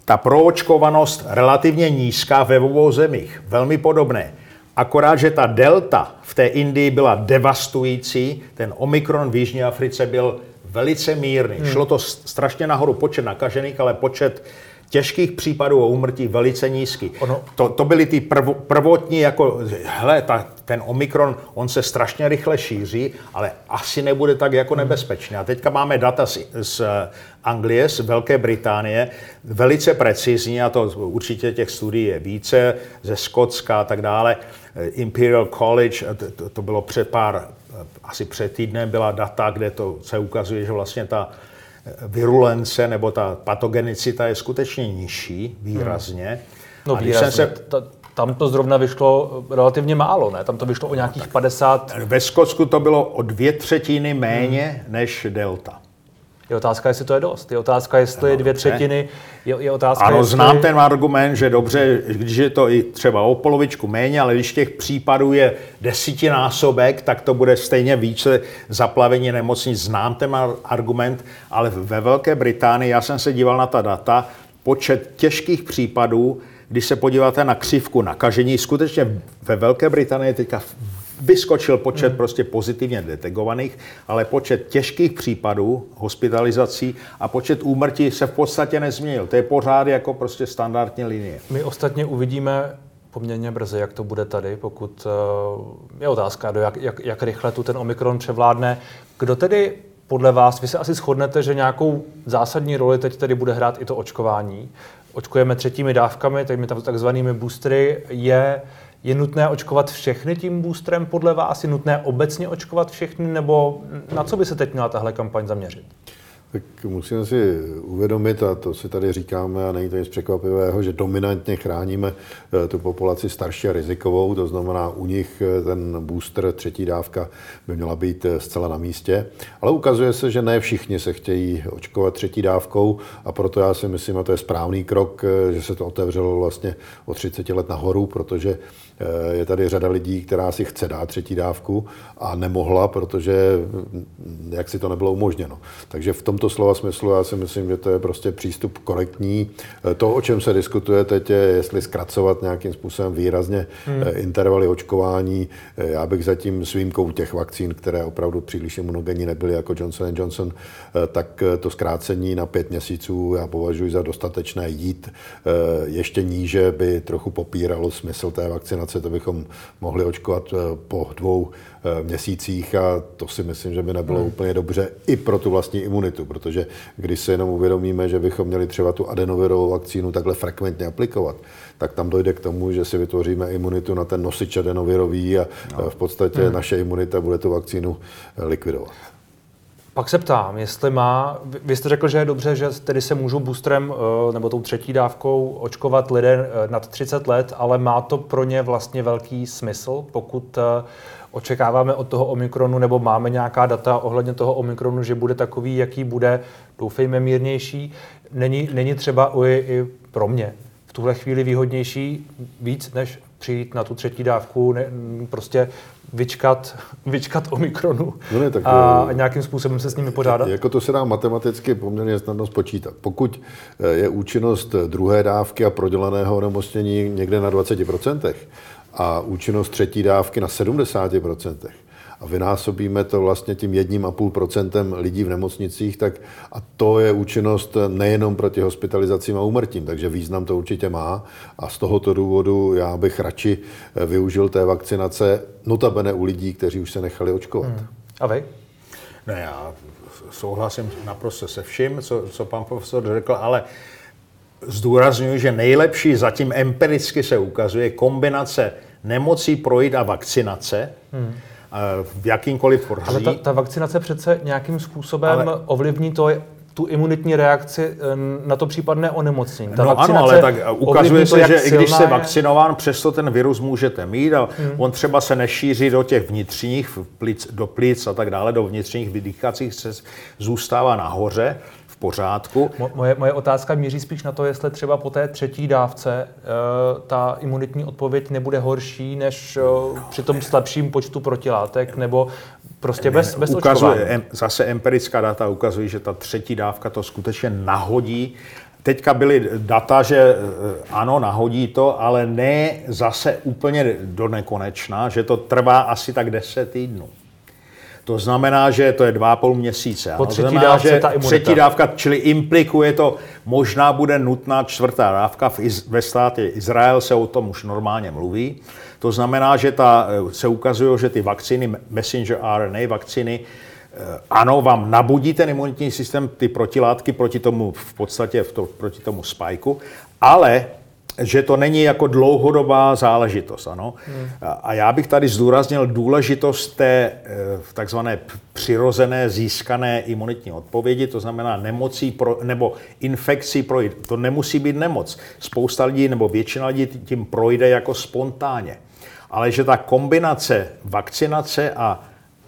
ta proočkovanost relativně nízká ve obou zemích, velmi podobné. Akorát, že ta delta v té Indii byla devastující, ten omikron v Jižní Africe byl velice mírný. Hmm. Šlo to strašně nahoru počet nakažených, ale počet těžkých případů o úmrtí velice nízký. Ono- To, to byly ty prvo, prvotní, jako, hele, ta, ten Omikron, on se strašně rychle šíří, ale asi nebude tak jako nebezpečný. A teďka máme data z, z Anglie, z Velké Británie, velice precizní, a to určitě těch studií je více, ze Skotska a tak dále. Imperial College, to, to, to bylo před pár, asi před týdnem byla data, kde to se ukazuje, že vlastně ta virulence nebo ta patogenicita je skutečně nižší výrazně. No A výrazně. jsem se, Ta, tam to zrovna vyšlo relativně málo, ne? Tam to vyšlo o nějakých 50. ve Skotsku to bylo o dvě třetiny méně než delta. Je otázka, jestli to je dost. Je otázka, jestli dvě třetiny. Je, je otázka, Ano, jestli... znám ten argument, že dobře, když je to i třeba o polovičku méně, ale když těch případů je desetinásobek, tak to bude stejně více zaplavení nemocnic. Znám ten ar- argument, ale ve Velké Británii, já jsem se díval na ta data, počet těžkých případů, když se podíváte na křivku nakažení, skutečně ve Velké Británii teďka vyskočil počet prostě pozitivně detekovaných, ale počet těžkých případů hospitalizací a počet úmrtí se v podstatě nezměnil. To je pořád jako prostě standardní linie. My ostatně uvidíme poměrně brzy, jak to bude tady, pokud eh, je otázka, do jak, jak, jak rychle tu ten Omikron převládne. Kdo tedy podle vás, vy se asi shodnete, že nějakou zásadní roli teď tedy bude hrát i to očkování. Očkujeme třetími dávkami, takzvanými boostery. Je, je nutné očkovat všechny tím boostrem podle vás? Je nutné obecně očkovat všechny? Nebo na co by se teď měla tahle kampaň zaměřit? Tak musíme si uvědomit, a to si tady říkáme, a není to nic překvapivého, že dominantně chráníme eh, tu populaci starší a rizikovou, to znamená, u nich eh, ten booster, třetí dávka, by měla být eh, zcela na místě. Ale ukazuje se, že ne všichni se chtějí očkovat třetí dávkou a proto já si myslím, a to je správný krok, že se to otevřelo vlastně o 30 let nahoru, protože je tady řada lidí, která si chce dát třetí dávku a nemohla, protože hm, jak si to nebylo umožněno. Takže v tomto slova smyslu já si myslím, že to je prostě přístup korektní. To, o čem se diskutuje teď, je, jestli zkracovat nějakým způsobem výrazně hmm. intervaly očkování. Já bych zatím s výjimkou těch vakcín, které opravdu příliš imunogenní nebyly, jako Johnson Johnson, tak to zkrácení na pět měsíců já považuji za dostatečné jít. Ještě níže by trochu popíralo smysl té vakcinace, to bychom mohli očkovat po dvou měsících a to si myslím, že by nebylo hmm. úplně dobře i pro tu vlastní imunitu, protože když se jenom uvědomíme, že bychom měli třeba tu adenovirovou vakcínu takhle frekventně aplikovat, tak tam dojde k tomu, že si vytvoříme imunitu na ten nosič adenovirový a no. v podstatě hmm. naše imunita bude tu vakcínu likvidovat. Pak se ptám, jestli má, vy jste řekl, že je dobře, že tedy se můžou boostrem nebo tou třetí dávkou očkovat lidé nad 30 let, ale má to pro ně vlastně velký smysl, pokud očekáváme od toho Omikronu, nebo máme nějaká data ohledně toho Omikronu, že bude takový, jaký bude, doufejme, mírnější. Není, není třeba i, i pro mě v tuhle chvíli výhodnější víc, než přijít na tu třetí dávku, ne, prostě vyčkat, vyčkat Omikronu no ne, tak, a, nějakým způsobem se s ním vypořádat? Jako to se dá matematicky poměrně snadno spočítat. Pokud je účinnost druhé dávky a prodělaného onemocnění někde na 20%, a účinnost třetí dávky na 70%, a vynásobíme to vlastně tím jedním a půl procentem lidí v nemocnicích, tak a to je účinnost nejenom proti hospitalizacím a úmrtím, takže význam to určitě má a z tohoto důvodu já bych radši využil té vakcinace notabene u lidí, kteří už se nechali očkovat. Hmm. A vy? No já souhlasím naprosto se vším, co, co pan profesor řekl, ale zdůraznuju, že nejlepší zatím empiricky se ukazuje kombinace nemocí projít a vakcinace. Hmm v jakýmkoliv pořadí. Ale ta, ta vakcinace přece nějakým způsobem ale... ovlivní to, tu imunitní reakci na to případné onemocnění. Ta no ano, ale tak ukazuje se, to, že i když jste vakcinován, přesto ten virus můžete mít a hmm. on třeba se nešíří do těch vnitřních, plic, do plic a tak dále, do vnitřních vydýchacích se zůstává nahoře pořádku. Moje, moje otázka míří spíš na to, jestli třeba po té třetí dávce uh, ta imunitní odpověď nebude horší než uh, při tom slabším počtu protilátek, nebo prostě bez, bez ukazuje, očkování. Zase empirická data ukazují, že ta třetí dávka to skutečně nahodí. Teďka byly data, že eh, ano, nahodí to, ale ne zase úplně do nekonečna, že to trvá asi tak 10 týdnů. To znamená, že to je dva půl měsíce. Po třetí znamená, dávce že ta imunita. třetí dávka, čili implikuje to, možná bude nutná čtvrtá dávka. V Iz, ve státě Izrael se o tom už normálně mluví. To znamená, že ta, se ukazuje, že ty vakcíny, messenger RNA vakcíny, eh, ano, vám nabudí ten imunitní systém, ty protilátky proti tomu, v podstatě v to, proti tomu spajku, ale že to není jako dlouhodobá záležitost. Ano? Hmm. A já bych tady zdůraznil důležitost té eh, takzvané přirozené získané imunitní odpovědi, to znamená nemocí pro, nebo infekcí projít. To nemusí být nemoc. Spousta lidí nebo většina lidí tím projde jako spontánně. Ale že ta kombinace vakcinace a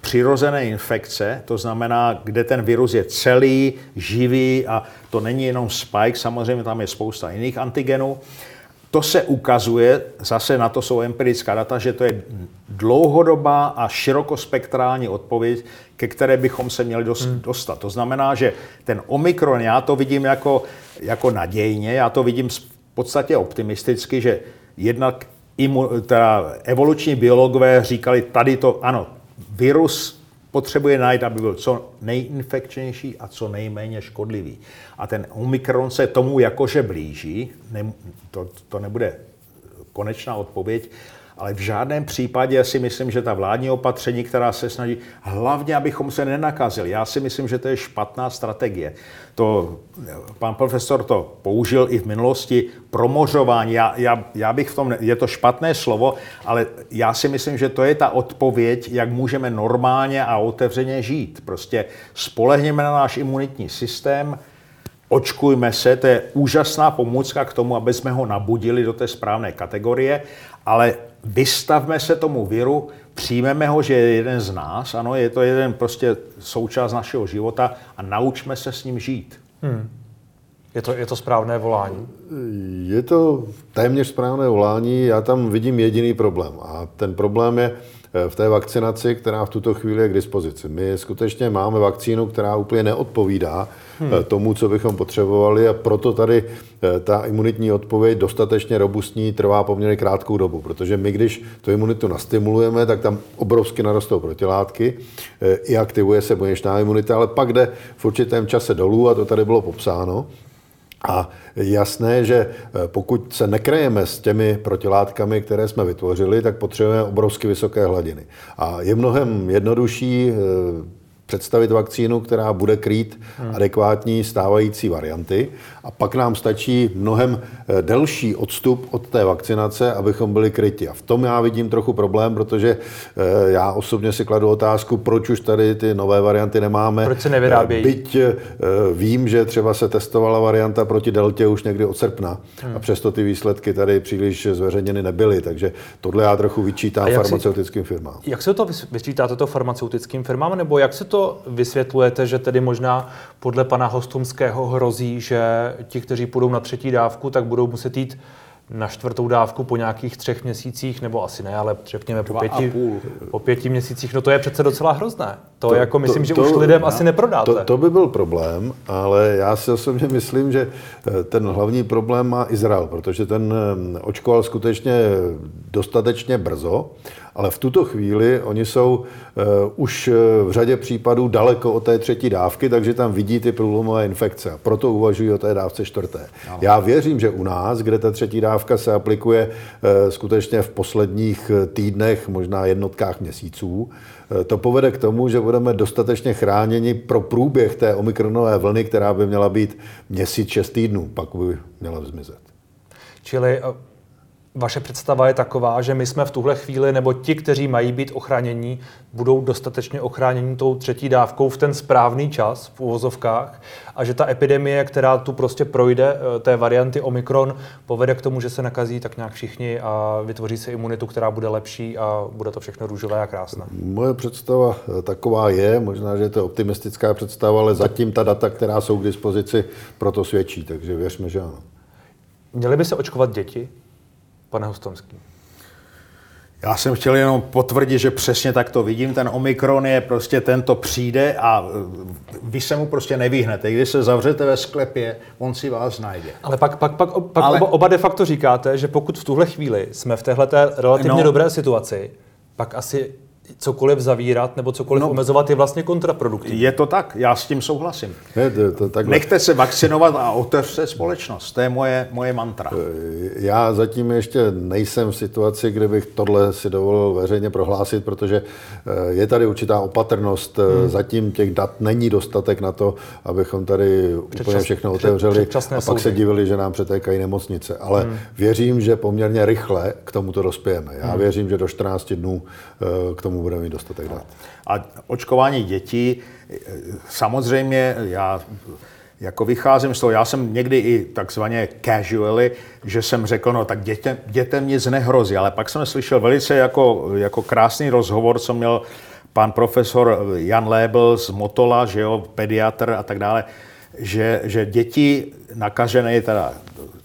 přirozené infekce, to znamená, kde ten virus je celý, živý a to není jenom spike, samozřejmě tam je spousta jiných antigenů, to se ukazuje, zase na to jsou empirická data, že to je dlouhodobá a širokospektrální odpověď, ke které bychom se měli dostat. To znamená, že ten omikron, já to vidím jako, jako nadějně, já to vidím v podstatě optimisticky, že jednak imu, teda evoluční biologové říkali, tady to, ano, virus potřebuje najít, aby byl co nejinfekčnější a co nejméně škodlivý. A ten Omikron se tomu jakože blíží, ne, to, to nebude konečná odpověď, ale v žádném případě si myslím, že ta vládní opatření, která se snaží, hlavně, abychom se nenakazili, já si myslím, že to je špatná strategie. To, pan profesor to použil i v minulosti, promořování, já, já, já bych v tom, je to špatné slovo, ale já si myslím, že to je ta odpověď, jak můžeme normálně a otevřeně žít. Prostě spolehněme na náš imunitní systém, očkujme se, to je úžasná pomůcka k tomu, aby jsme ho nabudili do té správné kategorie, ale vystavme se tomu viru, přijmeme ho, že je jeden z nás, ano, je to jeden prostě součást našeho života a naučme se s ním žít. Hmm. Je to, je to správné volání? Je to téměř správné volání, já tam vidím jediný problém. A ten problém je v té vakcinaci, která v tuto chvíli je k dispozici. My skutečně máme vakcínu, která úplně neodpovídá hmm. tomu, co bychom potřebovali a proto tady eh, ta imunitní odpověď dostatečně robustní trvá poměrně krátkou dobu, protože my, když tu imunitu nastimulujeme, tak tam obrovsky narostou protilátky, i aktivuje se buněčná imunita, ale pak jde v určitém čase dolů a to tady bylo popsáno. A jasné, že pokud se nekrejeme s těmi protilátkami, které jsme vytvořili, tak potřebujeme obrovsky vysoké hladiny. A je mnohem jednodušší představit vakcínu, která bude krýt hmm. adekvátní stávající varianty. A pak nám stačí mnohem delší odstup od té vakcinace, abychom byli kryti. A v tom já vidím trochu problém, protože já osobně si kladu otázku, proč už tady ty nové varianty nemáme. Proč se nevyrábějí? Byť vím, že třeba se testovala varianta proti deltě už někdy od srpna hmm. a přesto ty výsledky tady příliš zveřejněny nebyly. Takže tohle já trochu vyčítám farmaceutickým si, firmám. Jak se to vyčítáte to farmaceutickým firmám, nebo jak se to vysvětlujete, že tedy možná podle pana Hostumského hrozí, že ti, kteří půjdou na třetí dávku, tak budou muset jít na čtvrtou dávku po nějakých třech měsících, nebo asi ne, ale řekněme po pěti, po pěti měsících. No to je přece docela hrozné. To, to jako myslím, to, že to, už lidem no, asi neprodáte. To, to by byl problém, ale já si osobně myslím, že ten hlavní problém má Izrael, protože ten očkoval skutečně dostatečně brzo, ale v tuto chvíli oni jsou uh, už v řadě případů daleko od té třetí dávky, takže tam vidí ty průlomové infekce. A proto uvažují o té dávce čtvrté. Já věřím, že u nás, kde ta třetí dávka se aplikuje uh, skutečně v posledních týdnech, možná jednotkách měsíců, to povede k tomu, že budeme dostatečně chráněni pro průběh té omikronové vlny, která by měla být měsíc, šest týdnů, pak by měla zmizet. Čili vaše představa je taková, že my jsme v tuhle chvíli, nebo ti, kteří mají být ochránění, budou dostatečně ochránění tou třetí dávkou v ten správný čas v uvozovkách a že ta epidemie, která tu prostě projde, té varianty Omikron, povede k tomu, že se nakazí tak nějak všichni a vytvoří se imunitu, která bude lepší a bude to všechno růžové a krásné. Moje představa taková je, možná, že je to optimistická představa, ale zatím ta data, která jsou k dispozici, proto svědčí, takže věřme, že ano. Měly by se očkovat děti? Pane Hostomský? Já jsem chtěl jenom potvrdit, že přesně tak to vidím. Ten Omikron je prostě tento přijde a vy se mu prostě nevyhnete. Když se zavřete ve sklepě, on si vás najde. Ale pak, pak, pak, pak Ale... oba de facto říkáte, že pokud v tuhle chvíli jsme v téhle relativně no. dobré situaci, pak asi cokoliv zavírat nebo cokoliv no, omezovat je vlastně kontraproduktivní. Je to tak, já s tím souhlasím. Ne, to, to, takhle. Nechte se vakcinovat a otevřte společnost. To je moje, moje mantra. Eh, já zatím ještě nejsem v situaci, kde bych tohle si dovolil veřejně prohlásit, protože eh, je tady určitá opatrnost. Eh, hmm. Zatím těch dat není dostatek na to, abychom tady Předčas, úplně všechno otevřeli před, a pak soudy. se divili, že nám přetékají nemocnice. Ale hmm. věřím, že poměrně rychle k tomuto dospějeme. Já hmm. věřím, že do 14 dnů k tomu budeme mít dostatek dat. A očkování dětí, samozřejmě já jako vycházím z toho, já jsem někdy i takzvaně casually, že jsem řekl, no tak dětem, dětem nic nehrozí, ale pak jsem slyšel velice jako, jako krásný rozhovor, co měl pan profesor Jan Lébel z Motola, že jo, pediatr a tak dále, že, že děti nakažené teda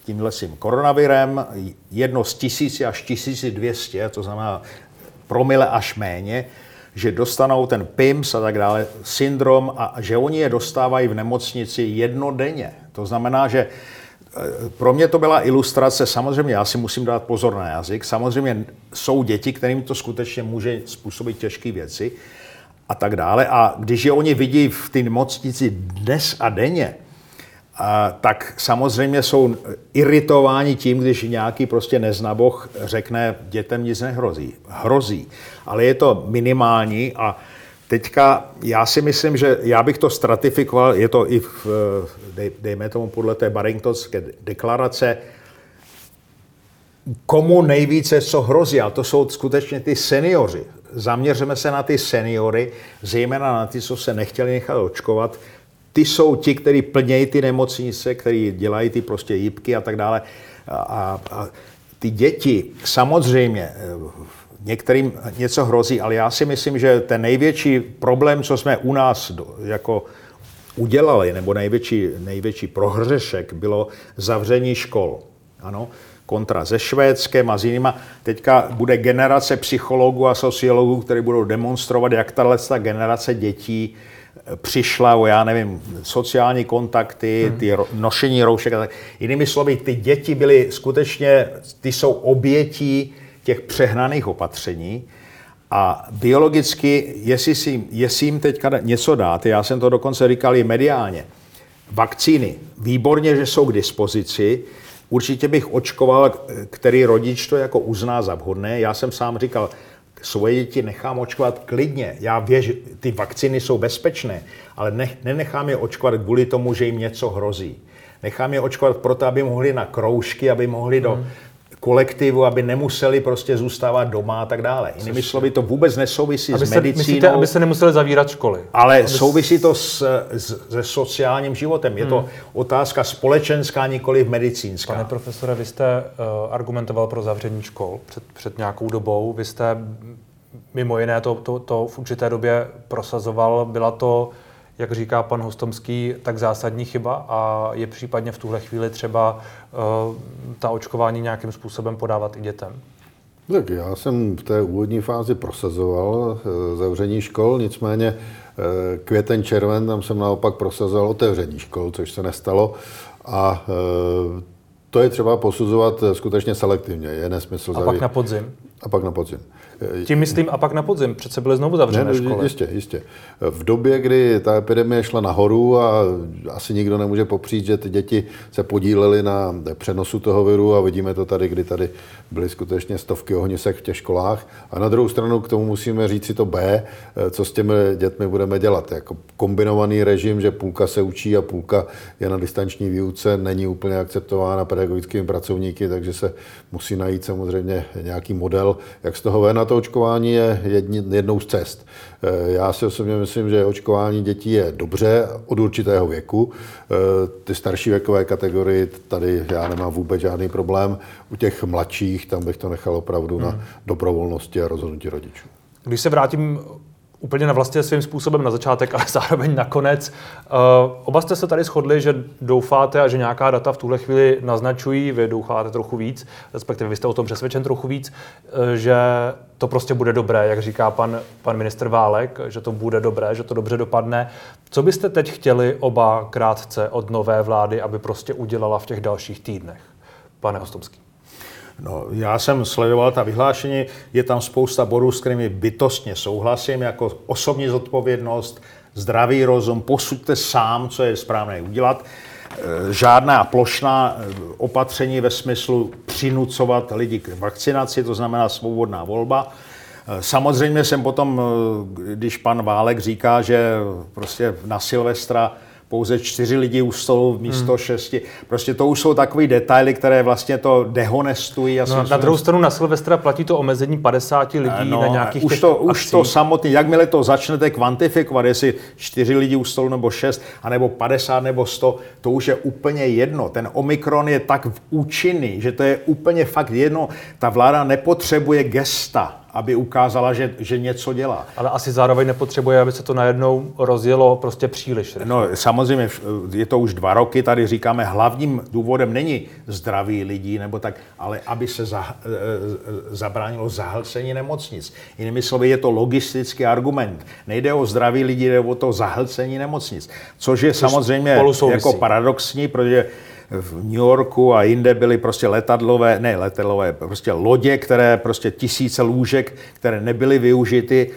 tímhle tím koronavirem, jedno z tisíci až 1200, to znamená promile až méně, že dostanou ten PIMS a tak dále, syndrom a že oni je dostávají v nemocnici jednodenně. To znamená, že eh, pro mě to byla ilustrace, samozřejmě já si musím dát pozor na jazyk, samozřejmě jsou děti, kterým to skutečně může způsobit těžké věci a tak dále. A když je oni vidí v té nemocnici dnes a denně, a, tak samozřejmě jsou iritováni tím, když nějaký prostě neznaboch řekne, dětem nic nehrozí. Hrozí, ale je to minimální a teďka já si myslím, že já bych to stratifikoval, je to i v, dej, dejme tomu podle té Barringtonské deklarace, komu nejvíce co hrozí, a to jsou skutečně ty seniori. Zaměřeme se na ty seniory, zejména na ty, co se nechtěli nechat očkovat, ty jsou ti, kteří plnějí ty nemocnice, kteří dělají ty prostě jípky a tak dále. A, a ty děti samozřejmě eh, některým něco hrozí, ale já si myslím, že ten největší problém, co jsme u nás jako udělali, nebo největší, největší prohřešek, bylo zavření škol. Ano, kontra se Švédskem a s jinýma. Teďka bude generace psychologů a sociologů, kteří budou demonstrovat, jak tahle generace dětí přišla o, já nevím, sociální kontakty, hmm. ty nošení roušek a tak. Jinými slovy, ty děti byly skutečně, ty jsou obětí těch přehnaných opatření a biologicky, jestli, si, jestli jim teďka něco dát, já jsem to dokonce říkal i mediálně, vakcíny, výborně, že jsou k dispozici, určitě bych očkoval, který rodič to jako uzná za vhodné. Já jsem sám říkal, svoje děti nechám očkovat klidně. Já věř, ty vakcíny jsou bezpečné, ale ne, nenechám je očkovat kvůli tomu, že jim něco hrozí. Nechám je očkovat proto, aby mohli na kroužky, aby mohli do hmm. Kolektivu, aby nemuseli prostě zůstávat doma a tak dále. Jinými slovy, to vůbec nesouvisí aby s medicínou. Myslíte, aby se nemuseli zavírat školy? Ale aby souvisí to s, s, se sociálním životem. Je hmm. to otázka společenská, nikoli medicínská. Pane profesore, vy jste uh, argumentoval pro zavření škol před, před nějakou dobou. Vy jste mimo jiné to, to, to v určité době prosazoval. Byla to jak říká pan Hostomský, tak zásadní chyba a je případně v tuhle chvíli třeba uh, ta očkování nějakým způsobem podávat i dětem? Tak já jsem v té úvodní fázi prosazoval uh, zavření škol, nicméně uh, květen, červen, tam jsem naopak prosazoval otevření škol, což se nestalo. A to je třeba posuzovat skutečně selektivně. Je nesmysl A pak na podzim? A pak na podzim. Tím myslím a pak na podzim, přece byly znovu zavřené ne, školy. Jistě, jistě. V době, kdy ta epidemie šla nahoru a asi nikdo nemůže popřít, že ty děti se podílely na přenosu toho viru a vidíme to tady, kdy tady byly skutečně stovky ohnisek v těch školách. A na druhou stranu k tomu musíme říct si to B, co s těmi dětmi budeme dělat. Jako kombinovaný režim, že půlka se učí a půlka je na distanční výuce, není úplně akceptována pedagogickými pracovníky, takže se musí najít samozřejmě nějaký model, jak z toho ven to očkování je jednou z cest. Eh, já si osobně myslím, že očkování dětí je dobře od určitého věku. Eh, ty starší věkové kategorie, tady já nemám vůbec žádný problém. U těch mladších, tam bych to nechal opravdu hmm. na dobrovolnosti a rozhodnutí rodičů. Když se vrátím úplně na vlastně svým způsobem na začátek, ale zároveň nakonec. Uh, oba jste se tady shodli, že doufáte a že nějaká data v tuhle chvíli naznačují, vy doufáte trochu víc, respektive vy jste o tom přesvědčen trochu víc, uh, že to prostě bude dobré, jak říká pan, pan ministr Válek, že to bude dobré, že to dobře dopadne. Co byste teď chtěli oba krátce od nové vlády, aby prostě udělala v těch dalších týdnech, pane Hostomský? No, já jsem sledoval ta vyhlášení, je tam spousta bodů, s kterými bytostně souhlasím, jako osobní zodpovědnost, zdravý rozum, posuďte sám, co je správné udělat. E, žádná plošná e, opatření ve smyslu přinucovat lidi k vakcinaci, to znamená svobodná volba. E, samozřejmě jsem potom, když pan Válek říká, že prostě na Silvestra pouze čtyři lidi u stolu místo hmm. šesti. Prostě to už jsou takové detaily, které vlastně to dehonestují. no, na druhou stranu na Silvestra platí to omezení 50 lidí no, na nějakých už to, už to samotný, jakmile to začnete kvantifikovat, jestli čtyři lidi u stolu nebo šest, anebo 50 nebo 100, to už je úplně jedno. Ten Omikron je tak účinný, že to je úplně fakt jedno. Ta vláda nepotřebuje gesta aby ukázala, že, že něco dělá. Ale asi zároveň nepotřebuje, aby se to najednou rozjelo prostě příliš. No samozřejmě, je to už dva roky, tady říkáme, hlavním důvodem není zdraví lidí, nebo tak, ale aby se za, e, e, zabránilo zahlcení nemocnic. Jinými slovy, je to logistický argument. Nejde o zdraví lidí, jde o to zahlcení nemocnic. Což je Což samozřejmě jako paradoxní, protože v New Yorku a jinde byly prostě letadlové, ne letadlové, prostě lodě, které prostě tisíce lůžek, které nebyly využity.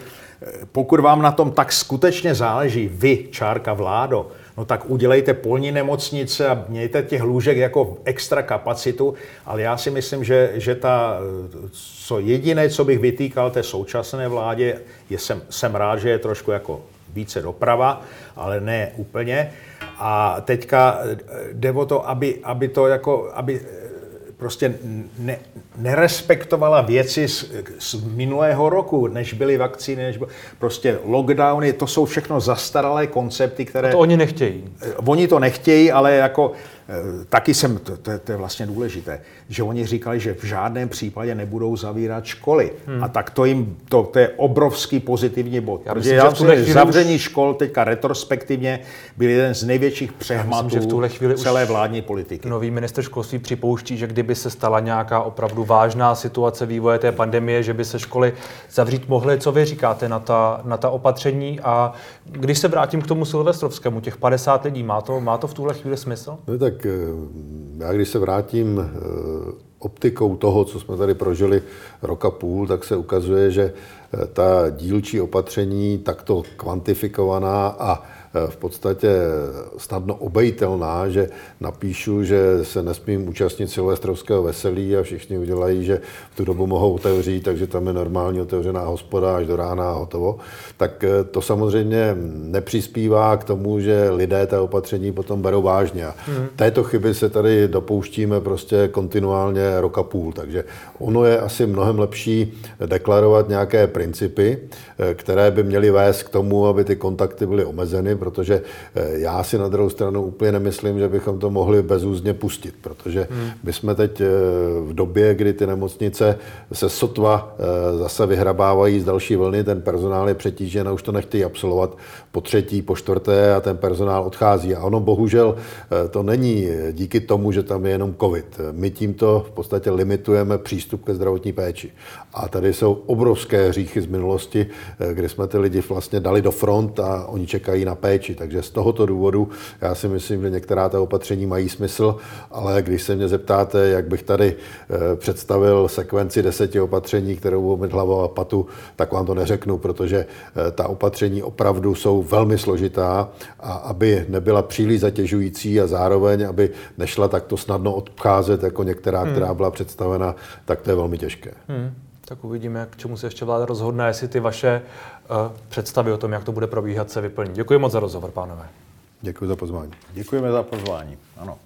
Pokud vám na tom tak skutečně záleží, vy, čárka vládo, no tak udělejte polní nemocnice a mějte těch lůžek jako extra kapacitu, ale já si myslím, že, že ta, co jediné, co bych vytýkal té současné vládě, je, jsem, jsem rád, že je trošku jako více doprava, ale ne úplně. A teďka eh, jde o to, aby, aby to jako, aby eh, prostě ne, nerespektovala věci z, z minulého roku, než byly vakcíny, než byl, prostě lockdowny, to jsou všechno zastaralé koncepty, které... A to oni nechtějí. Eh, oni to nechtějí, ale jako taky jsem, to, to, to je vlastně důležité, že oni říkali, že v žádném případě nebudou zavírat školy. Hmm. A tak to jim, to, to je obrovský pozitivní bod. Já myslím, já že v zavření už... škol teďka retrospektivně byl jeden z největších přehmatů myslím, že v tuhle chvíli celé vládní politiky. Nový minister školství připouští, že kdyby se stala nějaká opravdu vážná situace vývoje té pandemie, že by se školy zavřít mohly. Co vy říkáte na ta, na ta opatření? A když se vrátím k tomu Silvestrovskému, těch 50 lidí, má to, má to v tuhle chvíli smysl? No tak tak eh, já když se vrátím eh, optikou toho, co jsme tady prožili roka půl, tak se ukazuje, že eh, ta dílčí opatření takto kvantifikovaná a v podstatě snadno obejitelná, že napíšu, že se nesmím účastnit silvestrovského veselí a všichni udělají, že v tu dobu mohou otevřít, takže tam je normálně otevřená hospoda až do rána a hotovo, tak eh, to samozřejmě nepřispívá k tomu, že lidé ta opatření potom berou vážně. A hmm. této chyby se tady dopouštíme prostě kontinuálně roka půl, takže ono je asi mnohem lepší deklarovat nějaké principy, eh, které by měly vést k tomu, aby ty kontakty byly omezeny, protože eh, já si na druhou stranu úplně nemyslím, že bychom to mohli bezúzně pustit, protože hmm. my jsme teď eh, v době, kdy ty nemocnice se sotva eh, zase vyhrabávají z další vlny, ten personál je přetížen a už to nechtějí absolvovat po třetí, po čtvrté a ten personál odchází. A ono bohužel to není díky tomu, že tam je jenom covid. My tímto v podstatě limitujeme přístup ke zdravotní péči. A tady jsou obrovské hříchy z minulosti, kdy jsme ty lidi vlastně dali do front a oni čekají na péči péči. Takže z tohoto důvodu já si myslím, že některá ta opatření mají smysl, ale když se mě zeptáte, jak bych tady eh, představil sekvenci deseti opatření, kterou budou mít hlava a patu, tak vám to neřeknu, protože eh, ta opatření opravdu jsou velmi složitá a aby nebyla příliš zatěžující a zároveň, aby nešla takto snadno odcházet jako některá, hmm. která byla představena, tak to je velmi těžké. Hmm tak uvidíme, k čemu se ještě vláda rozhodne, jestli ty vaše uh, představy o tom, jak to bude probíhat, se vyplní. Děkuji moc za rozhovor, pánové. Děkuji za pozvání. Děkujeme za pozvání. Ano.